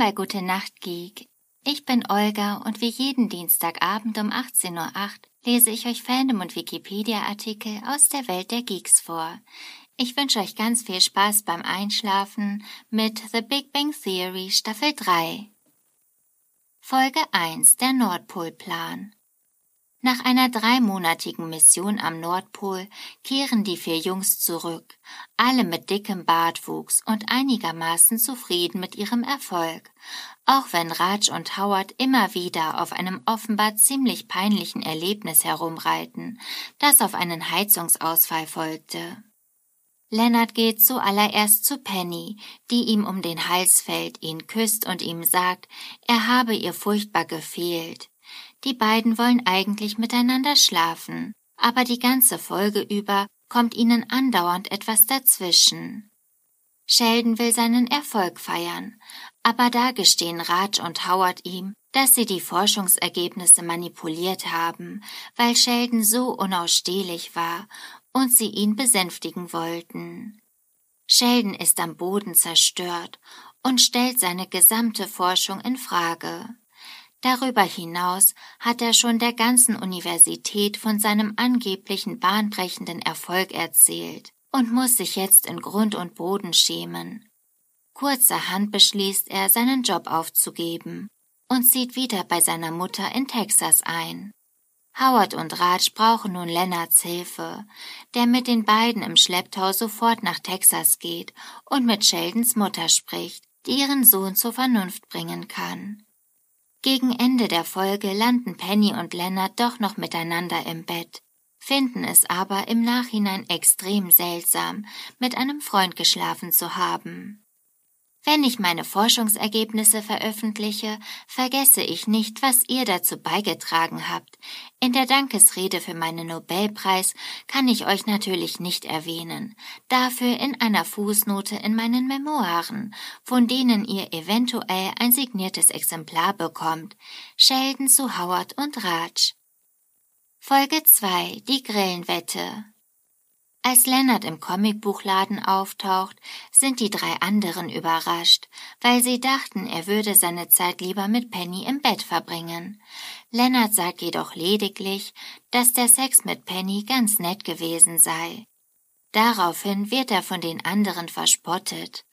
Bei Gute Nacht Geek. Ich bin Olga und wie jeden Dienstagabend um 18.08 Uhr lese ich euch Fandom und Wikipedia-Artikel aus der Welt der Geeks vor. Ich wünsche euch ganz viel Spaß beim Einschlafen mit The Big Bang Theory Staffel 3. Folge 1 Der Nordpolplan nach einer dreimonatigen Mission am Nordpol kehren die vier Jungs zurück, alle mit dickem Bartwuchs und einigermaßen zufrieden mit ihrem Erfolg, auch wenn Raj und Howard immer wieder auf einem offenbar ziemlich peinlichen Erlebnis herumreiten, das auf einen Heizungsausfall folgte. Leonard geht zuallererst zu Penny, die ihm um den Hals fällt, ihn küsst und ihm sagt, er habe ihr furchtbar gefehlt. Die beiden wollen eigentlich miteinander schlafen, aber die ganze Folge über kommt ihnen andauernd etwas dazwischen. Sheldon will seinen Erfolg feiern, aber da gestehen Raj und Howard ihm, dass sie die Forschungsergebnisse manipuliert haben, weil Sheldon so unausstehlich war und sie ihn besänftigen wollten. Sheldon ist am Boden zerstört und stellt seine gesamte Forschung in Frage. Darüber hinaus hat er schon der ganzen Universität von seinem angeblichen bahnbrechenden Erfolg erzählt und muss sich jetzt in Grund und Boden schämen. Kurzerhand beschließt er, seinen Job aufzugeben und zieht wieder bei seiner Mutter in Texas ein. Howard und Raj brauchen nun Lennarts Hilfe, der mit den beiden im Schlepptau sofort nach Texas geht und mit Sheldons Mutter spricht, die ihren Sohn zur Vernunft bringen kann. Gegen Ende der Folge landen Penny und Leonard doch noch miteinander im Bett, finden es aber im Nachhinein extrem seltsam, mit einem Freund geschlafen zu haben. Wenn ich meine Forschungsergebnisse veröffentliche, vergesse ich nicht, was ihr dazu beigetragen habt. In der Dankesrede für meinen Nobelpreis kann ich euch natürlich nicht erwähnen, dafür in einer Fußnote in meinen Memoiren, von denen ihr eventuell ein signiertes Exemplar bekommt. Sheldon zu Howard und Raj. Folge 2 Die Grillenwette als Leonard im Comicbuchladen auftaucht, sind die drei anderen überrascht, weil sie dachten, er würde seine Zeit lieber mit Penny im Bett verbringen. Leonard sagt jedoch lediglich, dass der Sex mit Penny ganz nett gewesen sei. Daraufhin wird er von den anderen verspottet.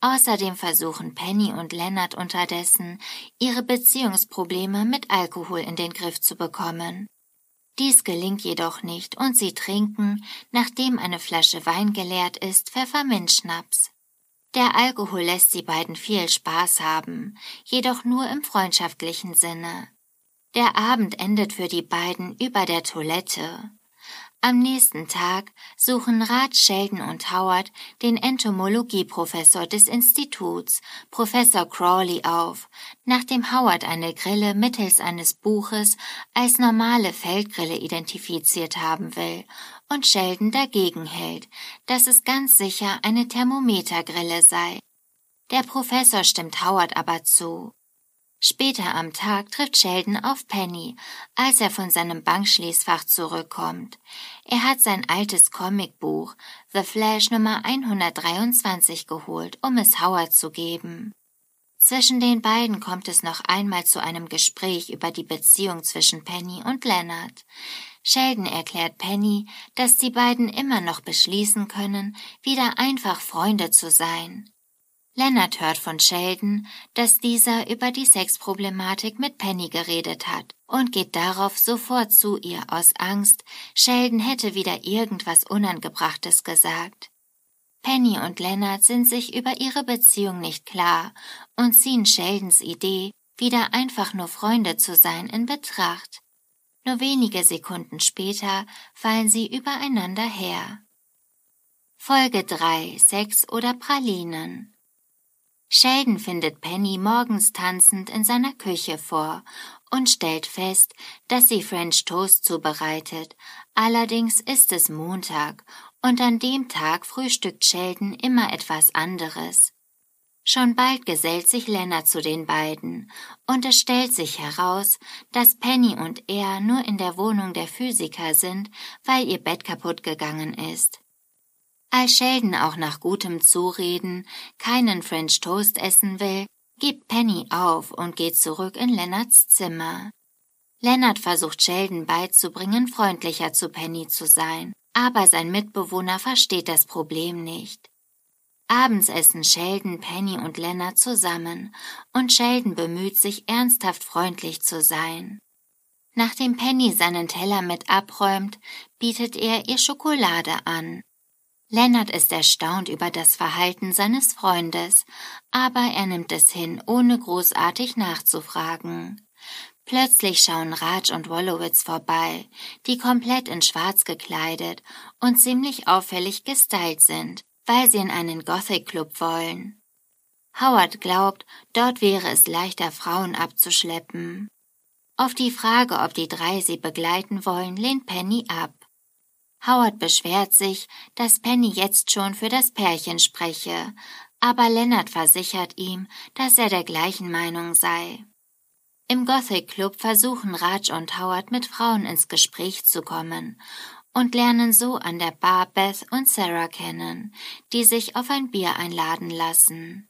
Außerdem versuchen Penny und Leonard unterdessen, ihre Beziehungsprobleme mit Alkohol in den Griff zu bekommen. Dies gelingt jedoch nicht und sie trinken, nachdem eine Flasche Wein geleert ist, Pfefferminzschnaps. Der Alkohol lässt die beiden viel Spaß haben, jedoch nur im freundschaftlichen Sinne. Der Abend endet für die beiden über der Toilette. Am nächsten Tag suchen Rat Sheldon und Howard den Entomologieprofessor des Instituts, Professor Crawley, auf, nachdem Howard eine Grille mittels eines Buches als normale Feldgrille identifiziert haben will und Sheldon dagegen hält, dass es ganz sicher eine Thermometergrille sei. Der Professor stimmt Howard aber zu. Später am Tag trifft Sheldon auf Penny, als er von seinem Bankschließfach zurückkommt. Er hat sein altes Comicbuch The Flash Nummer 123 geholt, um es Howard zu geben. Zwischen den beiden kommt es noch einmal zu einem Gespräch über die Beziehung zwischen Penny und Leonard. Sheldon erklärt Penny, dass die beiden immer noch beschließen können, wieder einfach Freunde zu sein. Leonard hört von Sheldon, dass dieser über die Sexproblematik mit Penny geredet hat und geht darauf sofort zu ihr aus Angst, Sheldon hätte wieder irgendwas Unangebrachtes gesagt. Penny und Leonard sind sich über ihre Beziehung nicht klar und ziehen Sheldons Idee, wieder einfach nur Freunde zu sein, in Betracht. Nur wenige Sekunden später fallen sie übereinander her. Folge 3 Sex oder Pralinen Sheldon findet Penny morgens tanzend in seiner Küche vor und stellt fest, dass sie French Toast zubereitet. Allerdings ist es Montag und an dem Tag frühstückt Sheldon immer etwas anderes. Schon bald gesellt sich Lennart zu den beiden und es stellt sich heraus, dass Penny und er nur in der Wohnung der Physiker sind, weil ihr Bett kaputt gegangen ist. Als Sheldon auch nach gutem Zureden keinen French Toast essen will, gibt Penny auf und geht zurück in Leonards Zimmer. Leonard versucht Sheldon beizubringen, freundlicher zu Penny zu sein, aber sein Mitbewohner versteht das Problem nicht. Abends essen Sheldon, Penny und Leonard zusammen, und Sheldon bemüht sich ernsthaft freundlich zu sein. Nachdem Penny seinen Teller mit abräumt, bietet er ihr Schokolade an. Leonard ist erstaunt über das Verhalten seines Freundes, aber er nimmt es hin, ohne großartig nachzufragen. Plötzlich schauen Raj und Wolowitz vorbei, die komplett in Schwarz gekleidet und ziemlich auffällig gestylt sind, weil sie in einen Gothic Club wollen. Howard glaubt, dort wäre es leichter, Frauen abzuschleppen. Auf die Frage, ob die drei sie begleiten wollen, lehnt Penny ab. Howard beschwert sich, dass Penny jetzt schon für das Pärchen spreche, aber Leonard versichert ihm, dass er der gleichen Meinung sei. Im Gothic Club versuchen Raj und Howard mit Frauen ins Gespräch zu kommen und lernen so an der Bar Beth und Sarah kennen, die sich auf ein Bier einladen lassen.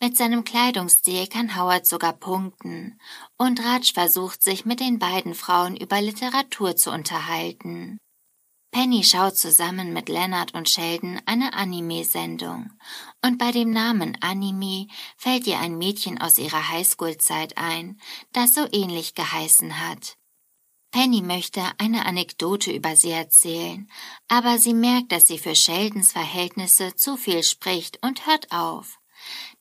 Mit seinem Kleidungsstil kann Howard sogar punkten, und Raj versucht sich mit den beiden Frauen über Literatur zu unterhalten. Penny schaut zusammen mit Leonard und Sheldon eine Anime-Sendung, und bei dem Namen Anime fällt ihr ein Mädchen aus ihrer Highschool-Zeit ein, das so ähnlich geheißen hat. Penny möchte eine Anekdote über sie erzählen, aber sie merkt, dass sie für Sheldons Verhältnisse zu viel spricht und hört auf.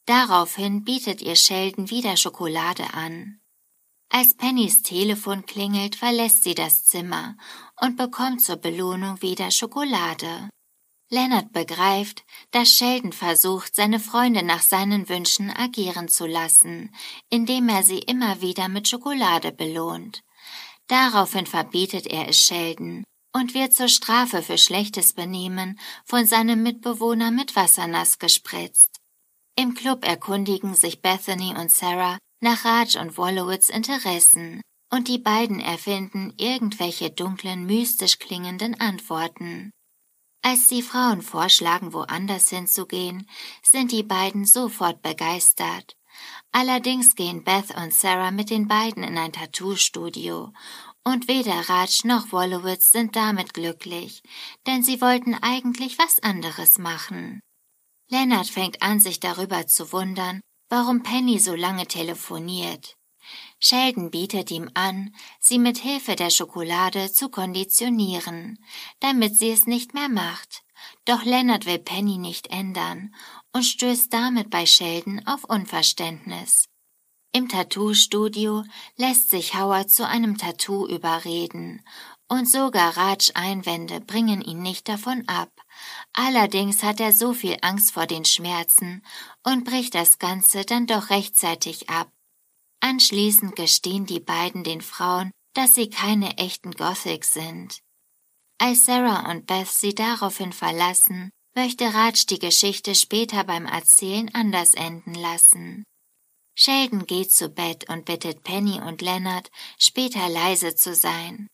Daraufhin bietet ihr Sheldon wieder Schokolade an. Als Pennys Telefon klingelt, verlässt sie das Zimmer und bekommt zur Belohnung wieder Schokolade. Leonard begreift, dass Sheldon versucht, seine Freunde nach seinen Wünschen agieren zu lassen, indem er sie immer wieder mit Schokolade belohnt. Daraufhin verbietet er es Sheldon und wird zur Strafe für schlechtes Benehmen von seinem Mitbewohner mit Wasser nass gespritzt. Im Club erkundigen sich Bethany und Sarah nach Raj und Wolowitz Interessen, und die beiden erfinden irgendwelche dunklen, mystisch klingenden Antworten. Als die Frauen vorschlagen, woanders hinzugehen, sind die beiden sofort begeistert. Allerdings gehen Beth und Sarah mit den beiden in ein Tattoo-Studio, und weder Raj noch Wolowitz sind damit glücklich, denn sie wollten eigentlich was anderes machen. Leonard fängt an, sich darüber zu wundern, warum Penny so lange telefoniert. Sheldon bietet ihm an, sie mit Hilfe der Schokolade zu konditionieren, damit sie es nicht mehr macht. Doch Leonard will Penny nicht ändern und stößt damit bei Sheldon auf Unverständnis. Im Tattoo-Studio lässt sich Howard zu einem Tattoo überreden und sogar Raj Einwände bringen ihn nicht davon ab. Allerdings hat er so viel Angst vor den Schmerzen und bricht das Ganze dann doch rechtzeitig ab. Anschließend gestehen die beiden den Frauen, dass sie keine echten Gothics sind. Als Sarah und Beth sie daraufhin verlassen, möchte Raj die Geschichte später beim Erzählen anders enden lassen. Sheldon geht zu Bett und bittet Penny und Leonard, später leise zu sein.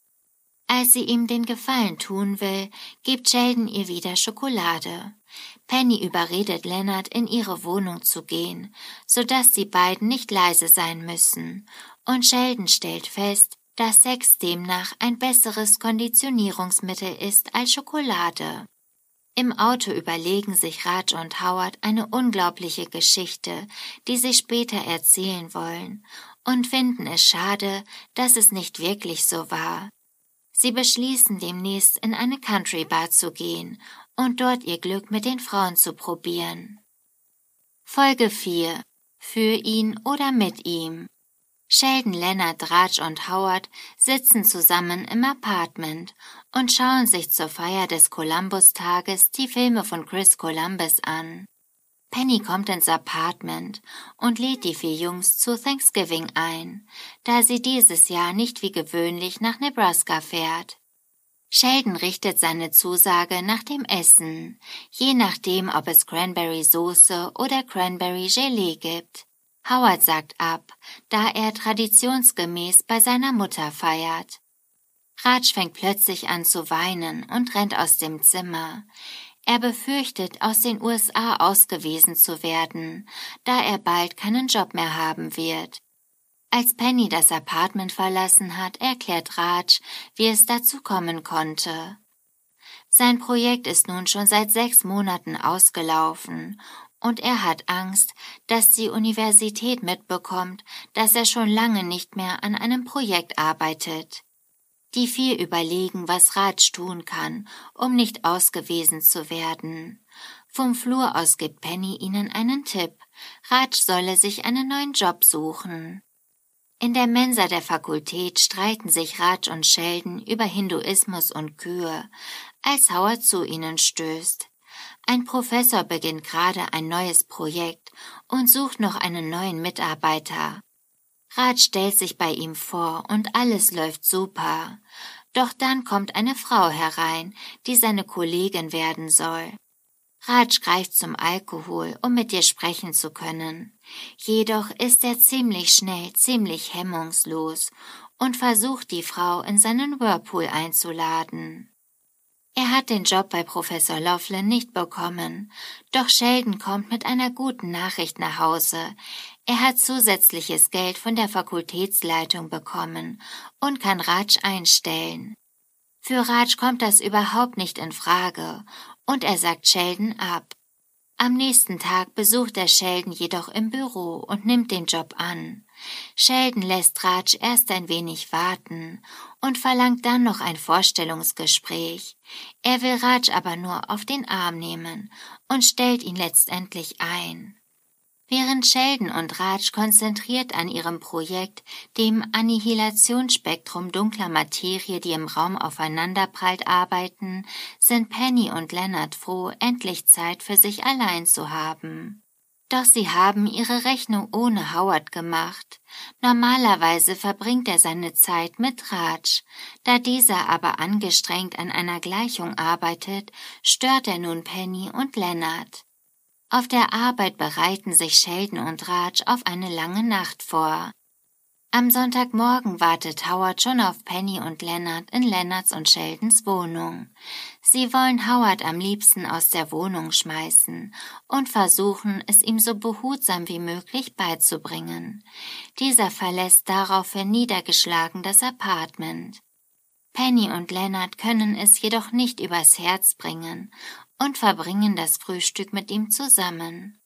Als sie ihm den Gefallen tun will, gibt Sheldon ihr wieder Schokolade. Penny überredet Leonard, in ihre Wohnung zu gehen, so dass die beiden nicht leise sein müssen, und Sheldon stellt fest, dass Sex demnach ein besseres Konditionierungsmittel ist als Schokolade. Im Auto überlegen sich Raj und Howard eine unglaubliche Geschichte, die sie später erzählen wollen, und finden es schade, dass es nicht wirklich so war. Sie beschließen demnächst in eine Country Bar zu gehen und dort ihr Glück mit den Frauen zu probieren. Folge 4 Für ihn oder mit ihm Sheldon, Leonard, Raj und Howard sitzen zusammen im Apartment und schauen sich zur Feier des Columbus-Tages die Filme von Chris Columbus an. Penny kommt ins Apartment und lädt die vier Jungs zu Thanksgiving ein, da sie dieses Jahr nicht wie gewöhnlich nach Nebraska fährt. Sheldon richtet seine Zusage nach dem Essen, je nachdem, ob es Cranberry Soße oder Cranberry Gelee gibt. Howard sagt ab, da er traditionsgemäß bei seiner Mutter feiert. Raj fängt plötzlich an zu weinen und rennt aus dem Zimmer. Er befürchtet, aus den USA ausgewiesen zu werden, da er bald keinen Job mehr haben wird. Als Penny das Apartment verlassen hat, erklärt Raj, wie es dazu kommen konnte. Sein Projekt ist nun schon seit sechs Monaten ausgelaufen und er hat Angst, dass die Universität mitbekommt, dass er schon lange nicht mehr an einem Projekt arbeitet. Die vier überlegen, was Raj tun kann, um nicht ausgewiesen zu werden. Vom Flur aus gibt Penny ihnen einen Tipp. Raj solle sich einen neuen Job suchen. In der Mensa der Fakultät streiten sich Raj und Sheldon über Hinduismus und Kühe, als Howard zu ihnen stößt. Ein Professor beginnt gerade ein neues Projekt und sucht noch einen neuen Mitarbeiter. Raj stellt sich bei ihm vor und alles läuft super. Doch dann kommt eine Frau herein, die seine Kollegin werden soll. Raj greift zum Alkohol, um mit ihr sprechen zu können. Jedoch ist er ziemlich schnell, ziemlich hemmungslos und versucht die Frau in seinen Whirlpool einzuladen. Er hat den Job bei Professor Laughlin nicht bekommen, doch Sheldon kommt mit einer guten Nachricht nach Hause. Er hat zusätzliches Geld von der Fakultätsleitung bekommen und kann Raj einstellen. Für Raj kommt das überhaupt nicht in Frage und er sagt Sheldon ab. Am nächsten Tag besucht er Sheldon jedoch im Büro und nimmt den Job an. Sheldon lässt Raj erst ein wenig warten und verlangt dann noch ein Vorstellungsgespräch. Er will Raj aber nur auf den Arm nehmen und stellt ihn letztendlich ein. Während Sheldon und Raj konzentriert an ihrem Projekt, dem Annihilationsspektrum dunkler Materie, die im Raum aufeinanderprallt, arbeiten, sind Penny und Leonard froh, endlich Zeit für sich allein zu haben. Doch sie haben ihre Rechnung ohne Howard gemacht. Normalerweise verbringt er seine Zeit mit Raj. Da dieser aber angestrengt an einer Gleichung arbeitet, stört er nun Penny und Leonard. Auf der Arbeit bereiten sich Sheldon und Raj auf eine lange Nacht vor. Am Sonntagmorgen wartet Howard schon auf Penny und Leonard in Leonards und Sheldons Wohnung. Sie wollen Howard am liebsten aus der Wohnung schmeißen und versuchen, es ihm so behutsam wie möglich beizubringen. Dieser verlässt daraufhin niedergeschlagen das Apartment. Penny und Leonard können es jedoch nicht übers Herz bringen und verbringen das Frühstück mit ihm zusammen.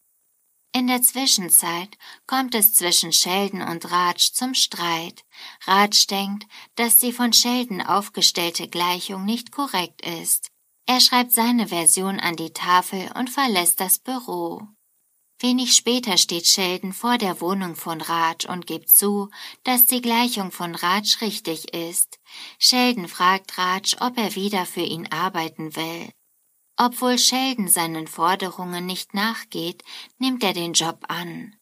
In der Zwischenzeit kommt es zwischen Sheldon und Raj zum Streit. Raj denkt, dass die von Sheldon aufgestellte Gleichung nicht korrekt ist. Er schreibt seine Version an die Tafel und verlässt das Büro. Wenig später steht Sheldon vor der Wohnung von Raj und gibt zu, dass die Gleichung von Raj richtig ist. Sheldon fragt Raj, ob er wieder für ihn arbeiten will. Obwohl Sheldon seinen Forderungen nicht nachgeht, nimmt er den Job an.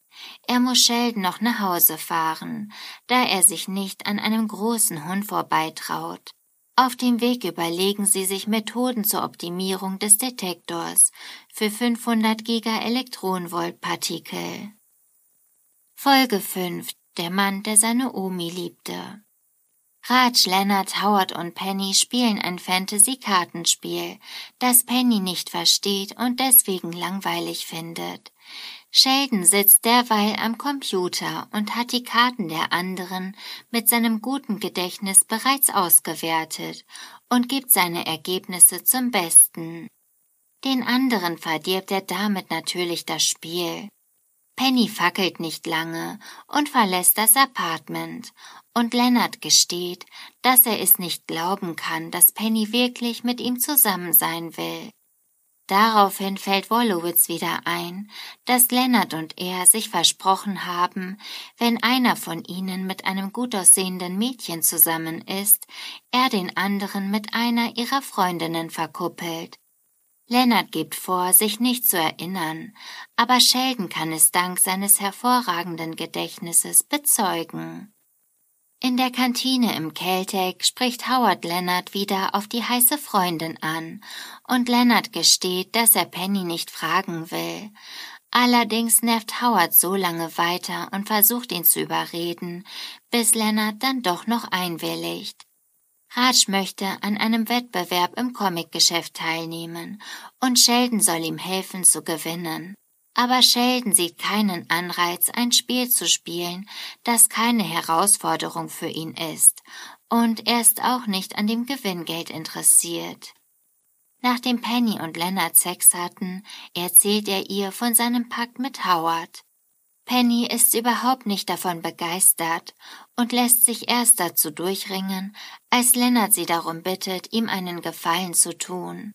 Er muss Sheldon noch nach Hause fahren, da er sich nicht an einem großen Hund vorbeitraut. Auf dem Weg überlegen sie sich Methoden zur Optimierung des Detektors für 500 Giga Elektronenvoltpartikel. Folge 5 Der Mann, der seine Omi liebte. Raj, Leonard, Howard und Penny spielen ein Fantasy-Kartenspiel, das Penny nicht versteht und deswegen langweilig findet. Sheldon sitzt derweil am Computer und hat die Karten der anderen mit seinem guten Gedächtnis bereits ausgewertet und gibt seine Ergebnisse zum Besten. Den anderen verdirbt er damit natürlich das Spiel. Penny fackelt nicht lange und verlässt das Apartment und Lennart gesteht, dass er es nicht glauben kann, dass Penny wirklich mit ihm zusammen sein will. Daraufhin fällt Wolowitz wieder ein, dass Lennart und er sich versprochen haben, wenn einer von ihnen mit einem gut aussehenden Mädchen zusammen ist, er den anderen mit einer ihrer Freundinnen verkuppelt. Lennart gibt vor, sich nicht zu erinnern, aber Sheldon kann es dank seines hervorragenden Gedächtnisses bezeugen. In der Kantine im Caltech spricht Howard Leonard wieder auf die heiße Freundin an und Leonard gesteht, dass er Penny nicht fragen will. Allerdings nervt Howard so lange weiter und versucht ihn zu überreden, bis Leonard dann doch noch einwilligt. Raj möchte an einem Wettbewerb im Comicgeschäft teilnehmen und Sheldon soll ihm helfen zu gewinnen. Aber Sheldon sieht keinen Anreiz, ein Spiel zu spielen, das keine Herausforderung für ihn ist, und er ist auch nicht an dem Gewinngeld interessiert. Nachdem Penny und Leonard Sex hatten, erzählt er ihr von seinem Pakt mit Howard. Penny ist überhaupt nicht davon begeistert und lässt sich erst dazu durchringen, als Leonard sie darum bittet, ihm einen Gefallen zu tun.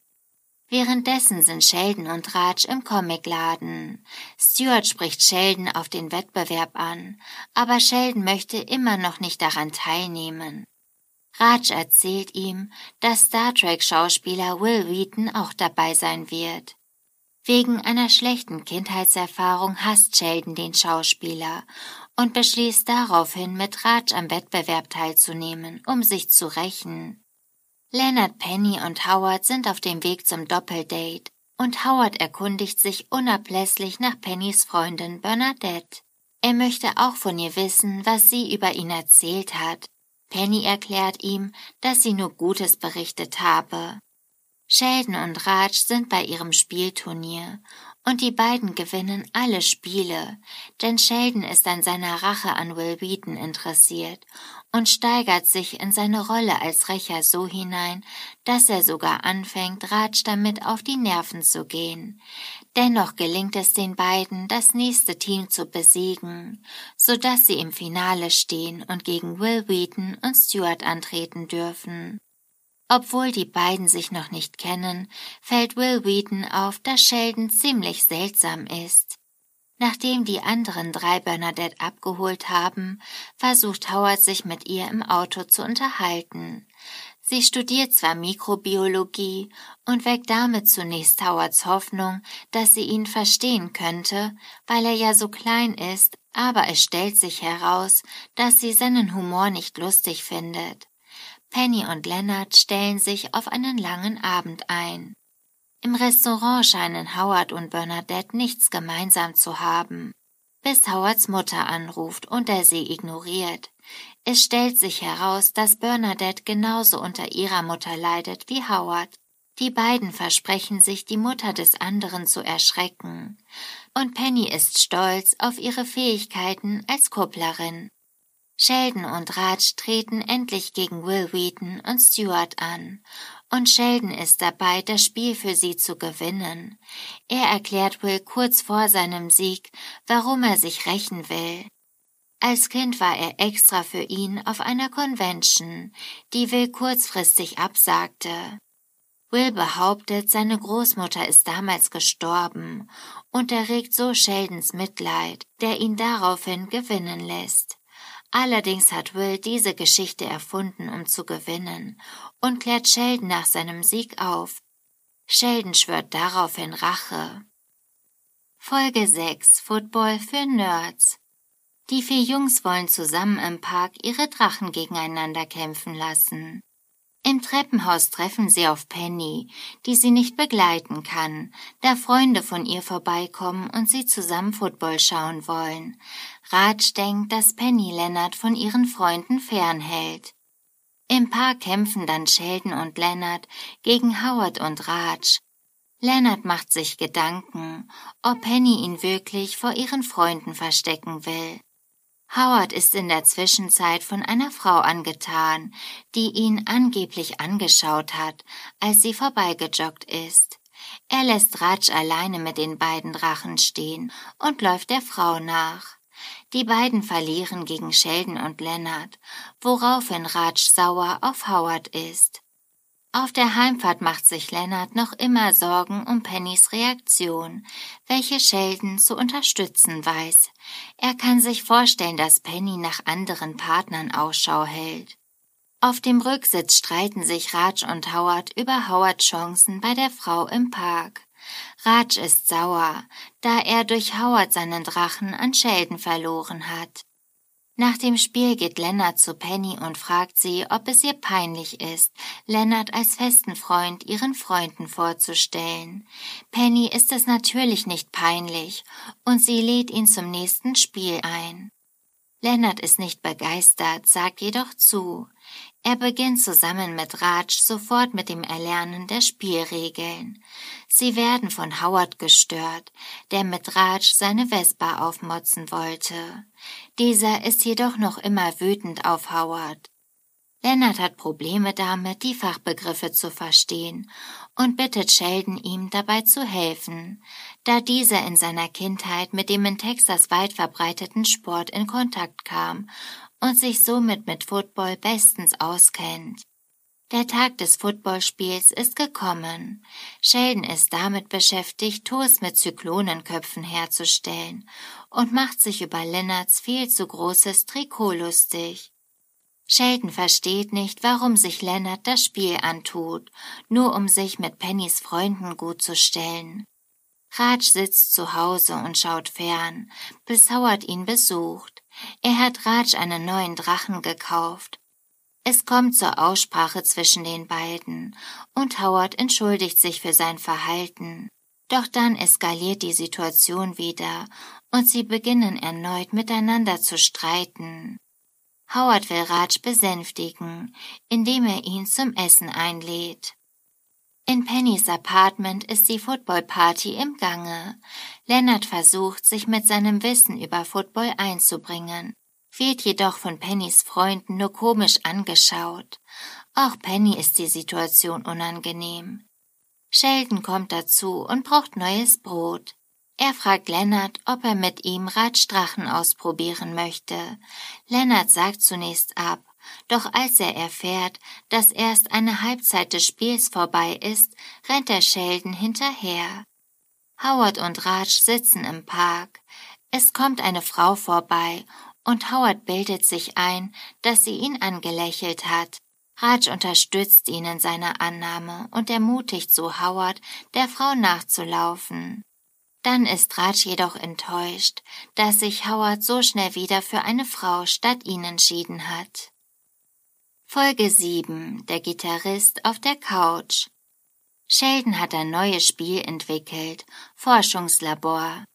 Währenddessen sind Sheldon und Raj im Comicladen. Stuart spricht Sheldon auf den Wettbewerb an, aber Sheldon möchte immer noch nicht daran teilnehmen. Raj erzählt ihm, dass Star Trek Schauspieler Will Wheaton auch dabei sein wird. Wegen einer schlechten Kindheitserfahrung hasst Sheldon den Schauspieler und beschließt daraufhin, mit Raj am Wettbewerb teilzunehmen, um sich zu rächen. Leonard, Penny und Howard sind auf dem Weg zum Doppeldate und Howard erkundigt sich unablässig nach Pennys Freundin Bernadette. Er möchte auch von ihr wissen, was sie über ihn erzählt hat. Penny erklärt ihm, dass sie nur Gutes berichtet habe. Sheldon und Raj sind bei ihrem Spielturnier und die beiden gewinnen alle Spiele, denn Sheldon ist an seiner Rache an Will Wheaton interessiert und steigert sich in seine Rolle als Rächer so hinein, dass er sogar anfängt, Raj damit auf die Nerven zu gehen. Dennoch gelingt es den beiden, das nächste Team zu besiegen, so dass sie im Finale stehen und gegen Will Wheaton und Stuart antreten dürfen. Obwohl die beiden sich noch nicht kennen, fällt Will Wheaton auf, dass Sheldon ziemlich seltsam ist. Nachdem die anderen drei Bernadette abgeholt haben, versucht Howard sich mit ihr im Auto zu unterhalten. Sie studiert zwar Mikrobiologie und weckt damit zunächst Howards Hoffnung, dass sie ihn verstehen könnte, weil er ja so klein ist, aber es stellt sich heraus, dass sie seinen Humor nicht lustig findet. Penny und Leonard stellen sich auf einen langen Abend ein. Im Restaurant scheinen Howard und Bernadette nichts gemeinsam zu haben, bis Howards Mutter anruft und er sie ignoriert. Es stellt sich heraus, dass Bernadette genauso unter ihrer Mutter leidet wie Howard. Die beiden versprechen sich, die Mutter des anderen zu erschrecken. Und Penny ist stolz auf ihre Fähigkeiten als Kupplerin. Sheldon und Raj treten endlich gegen Will Wheaton und Stuart an, und Sheldon ist dabei, das Spiel für sie zu gewinnen. Er erklärt Will kurz vor seinem Sieg, warum er sich rächen will. Als Kind war er extra für ihn auf einer Convention, die Will kurzfristig absagte. Will behauptet, seine Großmutter ist damals gestorben und erregt so Sheldons Mitleid, der ihn daraufhin gewinnen lässt. Allerdings hat Will diese Geschichte erfunden, um zu gewinnen, und klärt Sheldon nach seinem Sieg auf. Sheldon schwört daraufhin Rache. Folge 6 Football für Nerds Die vier Jungs wollen zusammen im Park ihre Drachen gegeneinander kämpfen lassen. Im Treppenhaus treffen sie auf Penny, die sie nicht begleiten kann, da Freunde von ihr vorbeikommen und sie zusammen Football schauen wollen. Raj denkt, dass Penny Leonard von ihren Freunden fernhält. Im Park kämpfen dann Sheldon und Leonard gegen Howard und Raj. Leonard macht sich Gedanken, ob Penny ihn wirklich vor ihren Freunden verstecken will. Howard ist in der Zwischenzeit von einer Frau angetan, die ihn angeblich angeschaut hat, als sie vorbeigejoggt ist. Er lässt Raj alleine mit den beiden Drachen stehen und läuft der Frau nach. Die beiden verlieren gegen Sheldon und Leonard, woraufhin Raj sauer auf Howard ist. Auf der Heimfahrt macht sich Leonard noch immer Sorgen um Pennys Reaktion, welche Sheldon zu unterstützen weiß. Er kann sich vorstellen, dass Penny nach anderen Partnern Ausschau hält. Auf dem Rücksitz streiten sich Raj und Howard über Howards Chancen bei der Frau im Park. Raj ist sauer, da er durch Howard seinen Drachen an Sheldon verloren hat. Nach dem Spiel geht Lennart zu Penny und fragt sie, ob es ihr peinlich ist, Lennart als festen Freund ihren Freunden vorzustellen. Penny ist es natürlich nicht peinlich und sie lädt ihn zum nächsten Spiel ein. Lennart ist nicht begeistert, sagt jedoch zu. Er beginnt zusammen mit Raj sofort mit dem Erlernen der Spielregeln. Sie werden von Howard gestört, der mit Raj seine Vespa aufmotzen wollte. Dieser ist jedoch noch immer wütend auf Howard. Lennart hat Probleme damit, die Fachbegriffe zu verstehen und bittet Sheldon, ihm dabei zu helfen, da dieser in seiner Kindheit mit dem in Texas weit verbreiteten Sport in Kontakt kam und sich somit mit Football bestens auskennt. Der Tag des Footballspiels ist gekommen. Sheldon ist damit beschäftigt, Toast mit Zyklonenköpfen herzustellen und macht sich über Lennarts viel zu großes Trikot lustig. Sheldon versteht nicht, warum sich Leonard das Spiel antut, nur um sich mit Pennys Freunden gut zu stellen. Raj sitzt zu Hause und schaut fern, bis Howard ihn besucht. Er hat Raj einen neuen Drachen gekauft. Es kommt zur Aussprache zwischen den beiden, und Howard entschuldigt sich für sein Verhalten. Doch dann eskaliert die Situation wieder, und sie beginnen erneut miteinander zu streiten. Howard will Raj besänftigen, indem er ihn zum Essen einlädt. In Pennys Apartment ist die Footballparty im Gange. Leonard versucht, sich mit seinem Wissen über Football einzubringen, wird jedoch von Pennys Freunden nur komisch angeschaut. Auch Penny ist die Situation unangenehm. Sheldon kommt dazu und braucht neues Brot. Er fragt Lennart, ob er mit ihm Radstrachen ausprobieren möchte. Lennart sagt zunächst ab, doch als er erfährt, dass erst eine Halbzeit des Spiels vorbei ist, rennt er Sheldon hinterher. Howard und Raj sitzen im Park. Es kommt eine Frau vorbei und Howard bildet sich ein, dass sie ihn angelächelt hat. Raj unterstützt ihn in seiner Annahme und ermutigt so Howard, der Frau nachzulaufen. Dann ist Raj jedoch enttäuscht, dass sich Howard so schnell wieder für eine Frau statt ihn entschieden hat. Folge 7. Der Gitarrist auf der Couch. Sheldon hat ein neues Spiel entwickelt, Forschungslabor.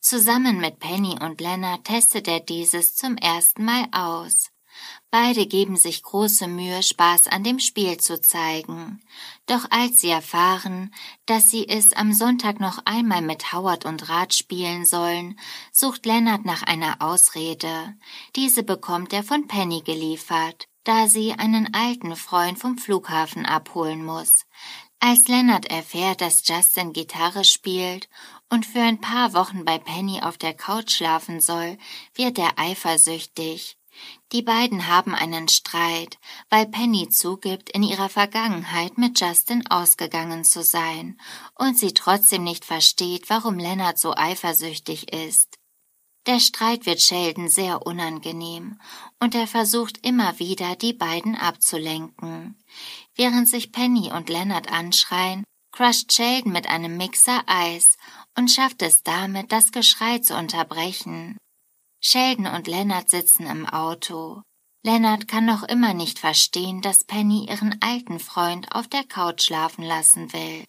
Zusammen mit Penny und Lennart testet er dieses zum ersten Mal aus. Beide geben sich große Mühe, Spaß an dem Spiel zu zeigen. Doch als sie erfahren, dass sie es am Sonntag noch einmal mit Howard und Rat spielen sollen, sucht Lennart nach einer Ausrede. Diese bekommt er von Penny geliefert, da sie einen alten Freund vom Flughafen abholen muss. Als Lennart erfährt, dass Justin Gitarre spielt und für ein paar Wochen bei Penny auf der Couch schlafen soll, wird er eifersüchtig. Die beiden haben einen Streit, weil Penny zugibt, in ihrer Vergangenheit mit Justin ausgegangen zu sein und sie trotzdem nicht versteht, warum Leonard so eifersüchtig ist. Der Streit wird Sheldon sehr unangenehm und er versucht immer wieder, die beiden abzulenken. Während sich Penny und Leonard anschreien, crusht Sheldon mit einem Mixer Eis und schafft es damit, das Geschrei zu unterbrechen. Sheldon und Leonard sitzen im Auto. Leonard kann noch immer nicht verstehen, dass Penny ihren alten Freund auf der Couch schlafen lassen will.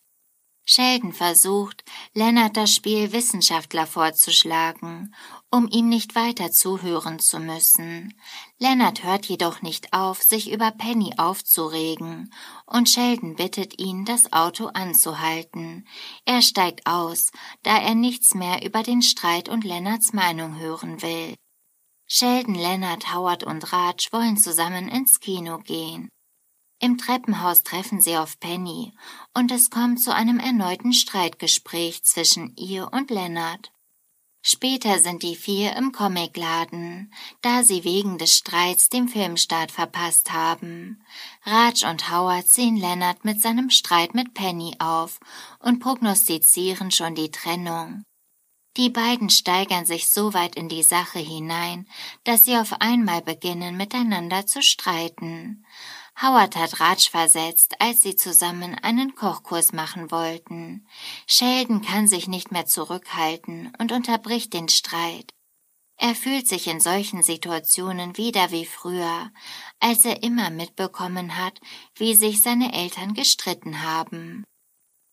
Sheldon versucht, Leonard das Spiel Wissenschaftler vorzuschlagen, um ihm nicht weiter zuhören zu müssen. Leonard hört jedoch nicht auf, sich über Penny aufzuregen, und Sheldon bittet ihn, das Auto anzuhalten. Er steigt aus, da er nichts mehr über den Streit und Leonards Meinung hören will. Sheldon, Leonard, Howard und Raj wollen zusammen ins Kino gehen. Im Treppenhaus treffen sie auf Penny und es kommt zu einem erneuten Streitgespräch zwischen ihr und Leonard. Später sind die vier im Comicladen, da sie wegen des Streits den Filmstart verpasst haben. Raj und Howard sehen Leonard mit seinem Streit mit Penny auf und prognostizieren schon die Trennung. Die beiden steigern sich so weit in die Sache hinein, dass sie auf einmal beginnen miteinander zu streiten. Howard hat Raj versetzt, als sie zusammen einen Kochkurs machen wollten. Sheldon kann sich nicht mehr zurückhalten und unterbricht den Streit. Er fühlt sich in solchen Situationen wieder wie früher, als er immer mitbekommen hat, wie sich seine Eltern gestritten haben.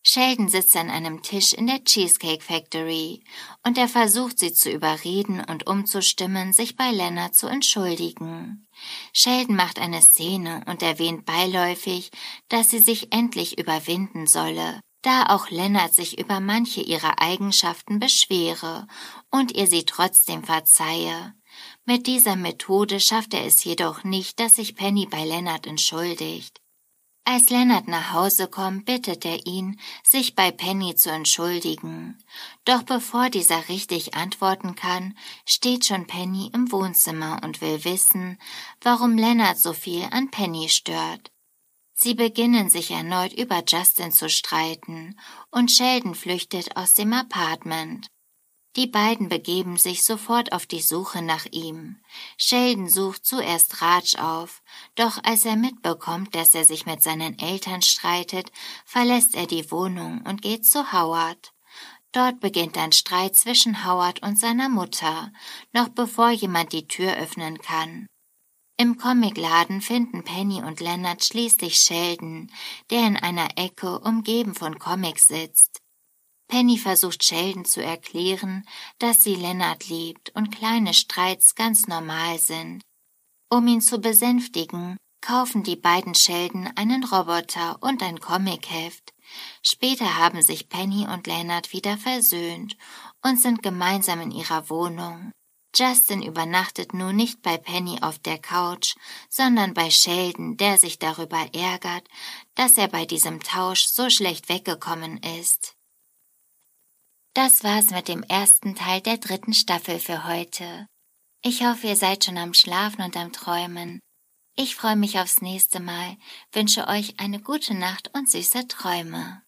Sheldon sitzt an einem Tisch in der Cheesecake Factory und er versucht sie zu überreden und umzustimmen, sich bei Leonard zu entschuldigen. Sheldon macht eine Szene und erwähnt beiläufig, dass sie sich endlich überwinden solle, da auch Lennart sich über manche ihrer Eigenschaften beschwere und ihr sie trotzdem verzeihe. Mit dieser Methode schafft er es jedoch nicht, dass sich Penny bei Lennart entschuldigt. Als Lennart nach Hause kommt, bittet er ihn, sich bei Penny zu entschuldigen. Doch bevor dieser richtig antworten kann, steht schon Penny im Wohnzimmer und will wissen, warum Lennart so viel an Penny stört. Sie beginnen sich erneut über Justin zu streiten und Sheldon flüchtet aus dem Apartment. Die beiden begeben sich sofort auf die Suche nach ihm. Sheldon sucht zuerst Raj auf, doch als er mitbekommt, dass er sich mit seinen Eltern streitet, verlässt er die Wohnung und geht zu Howard. Dort beginnt ein Streit zwischen Howard und seiner Mutter, noch bevor jemand die Tür öffnen kann. Im Comicladen finden Penny und Leonard schließlich Sheldon, der in einer Ecke umgeben von Comics sitzt. Penny versucht Sheldon zu erklären, dass sie Leonard liebt und kleine Streits ganz normal sind. Um ihn zu besänftigen, kaufen die beiden Sheldon einen Roboter und ein Comicheft. Später haben sich Penny und Leonard wieder versöhnt und sind gemeinsam in ihrer Wohnung. Justin übernachtet nun nicht bei Penny auf der Couch, sondern bei Sheldon, der sich darüber ärgert, dass er bei diesem Tausch so schlecht weggekommen ist. Das war's mit dem ersten Teil der dritten Staffel für heute. Ich hoffe, ihr seid schon am Schlafen und am Träumen. Ich freue mich aufs nächste Mal, wünsche euch eine gute Nacht und süße Träume.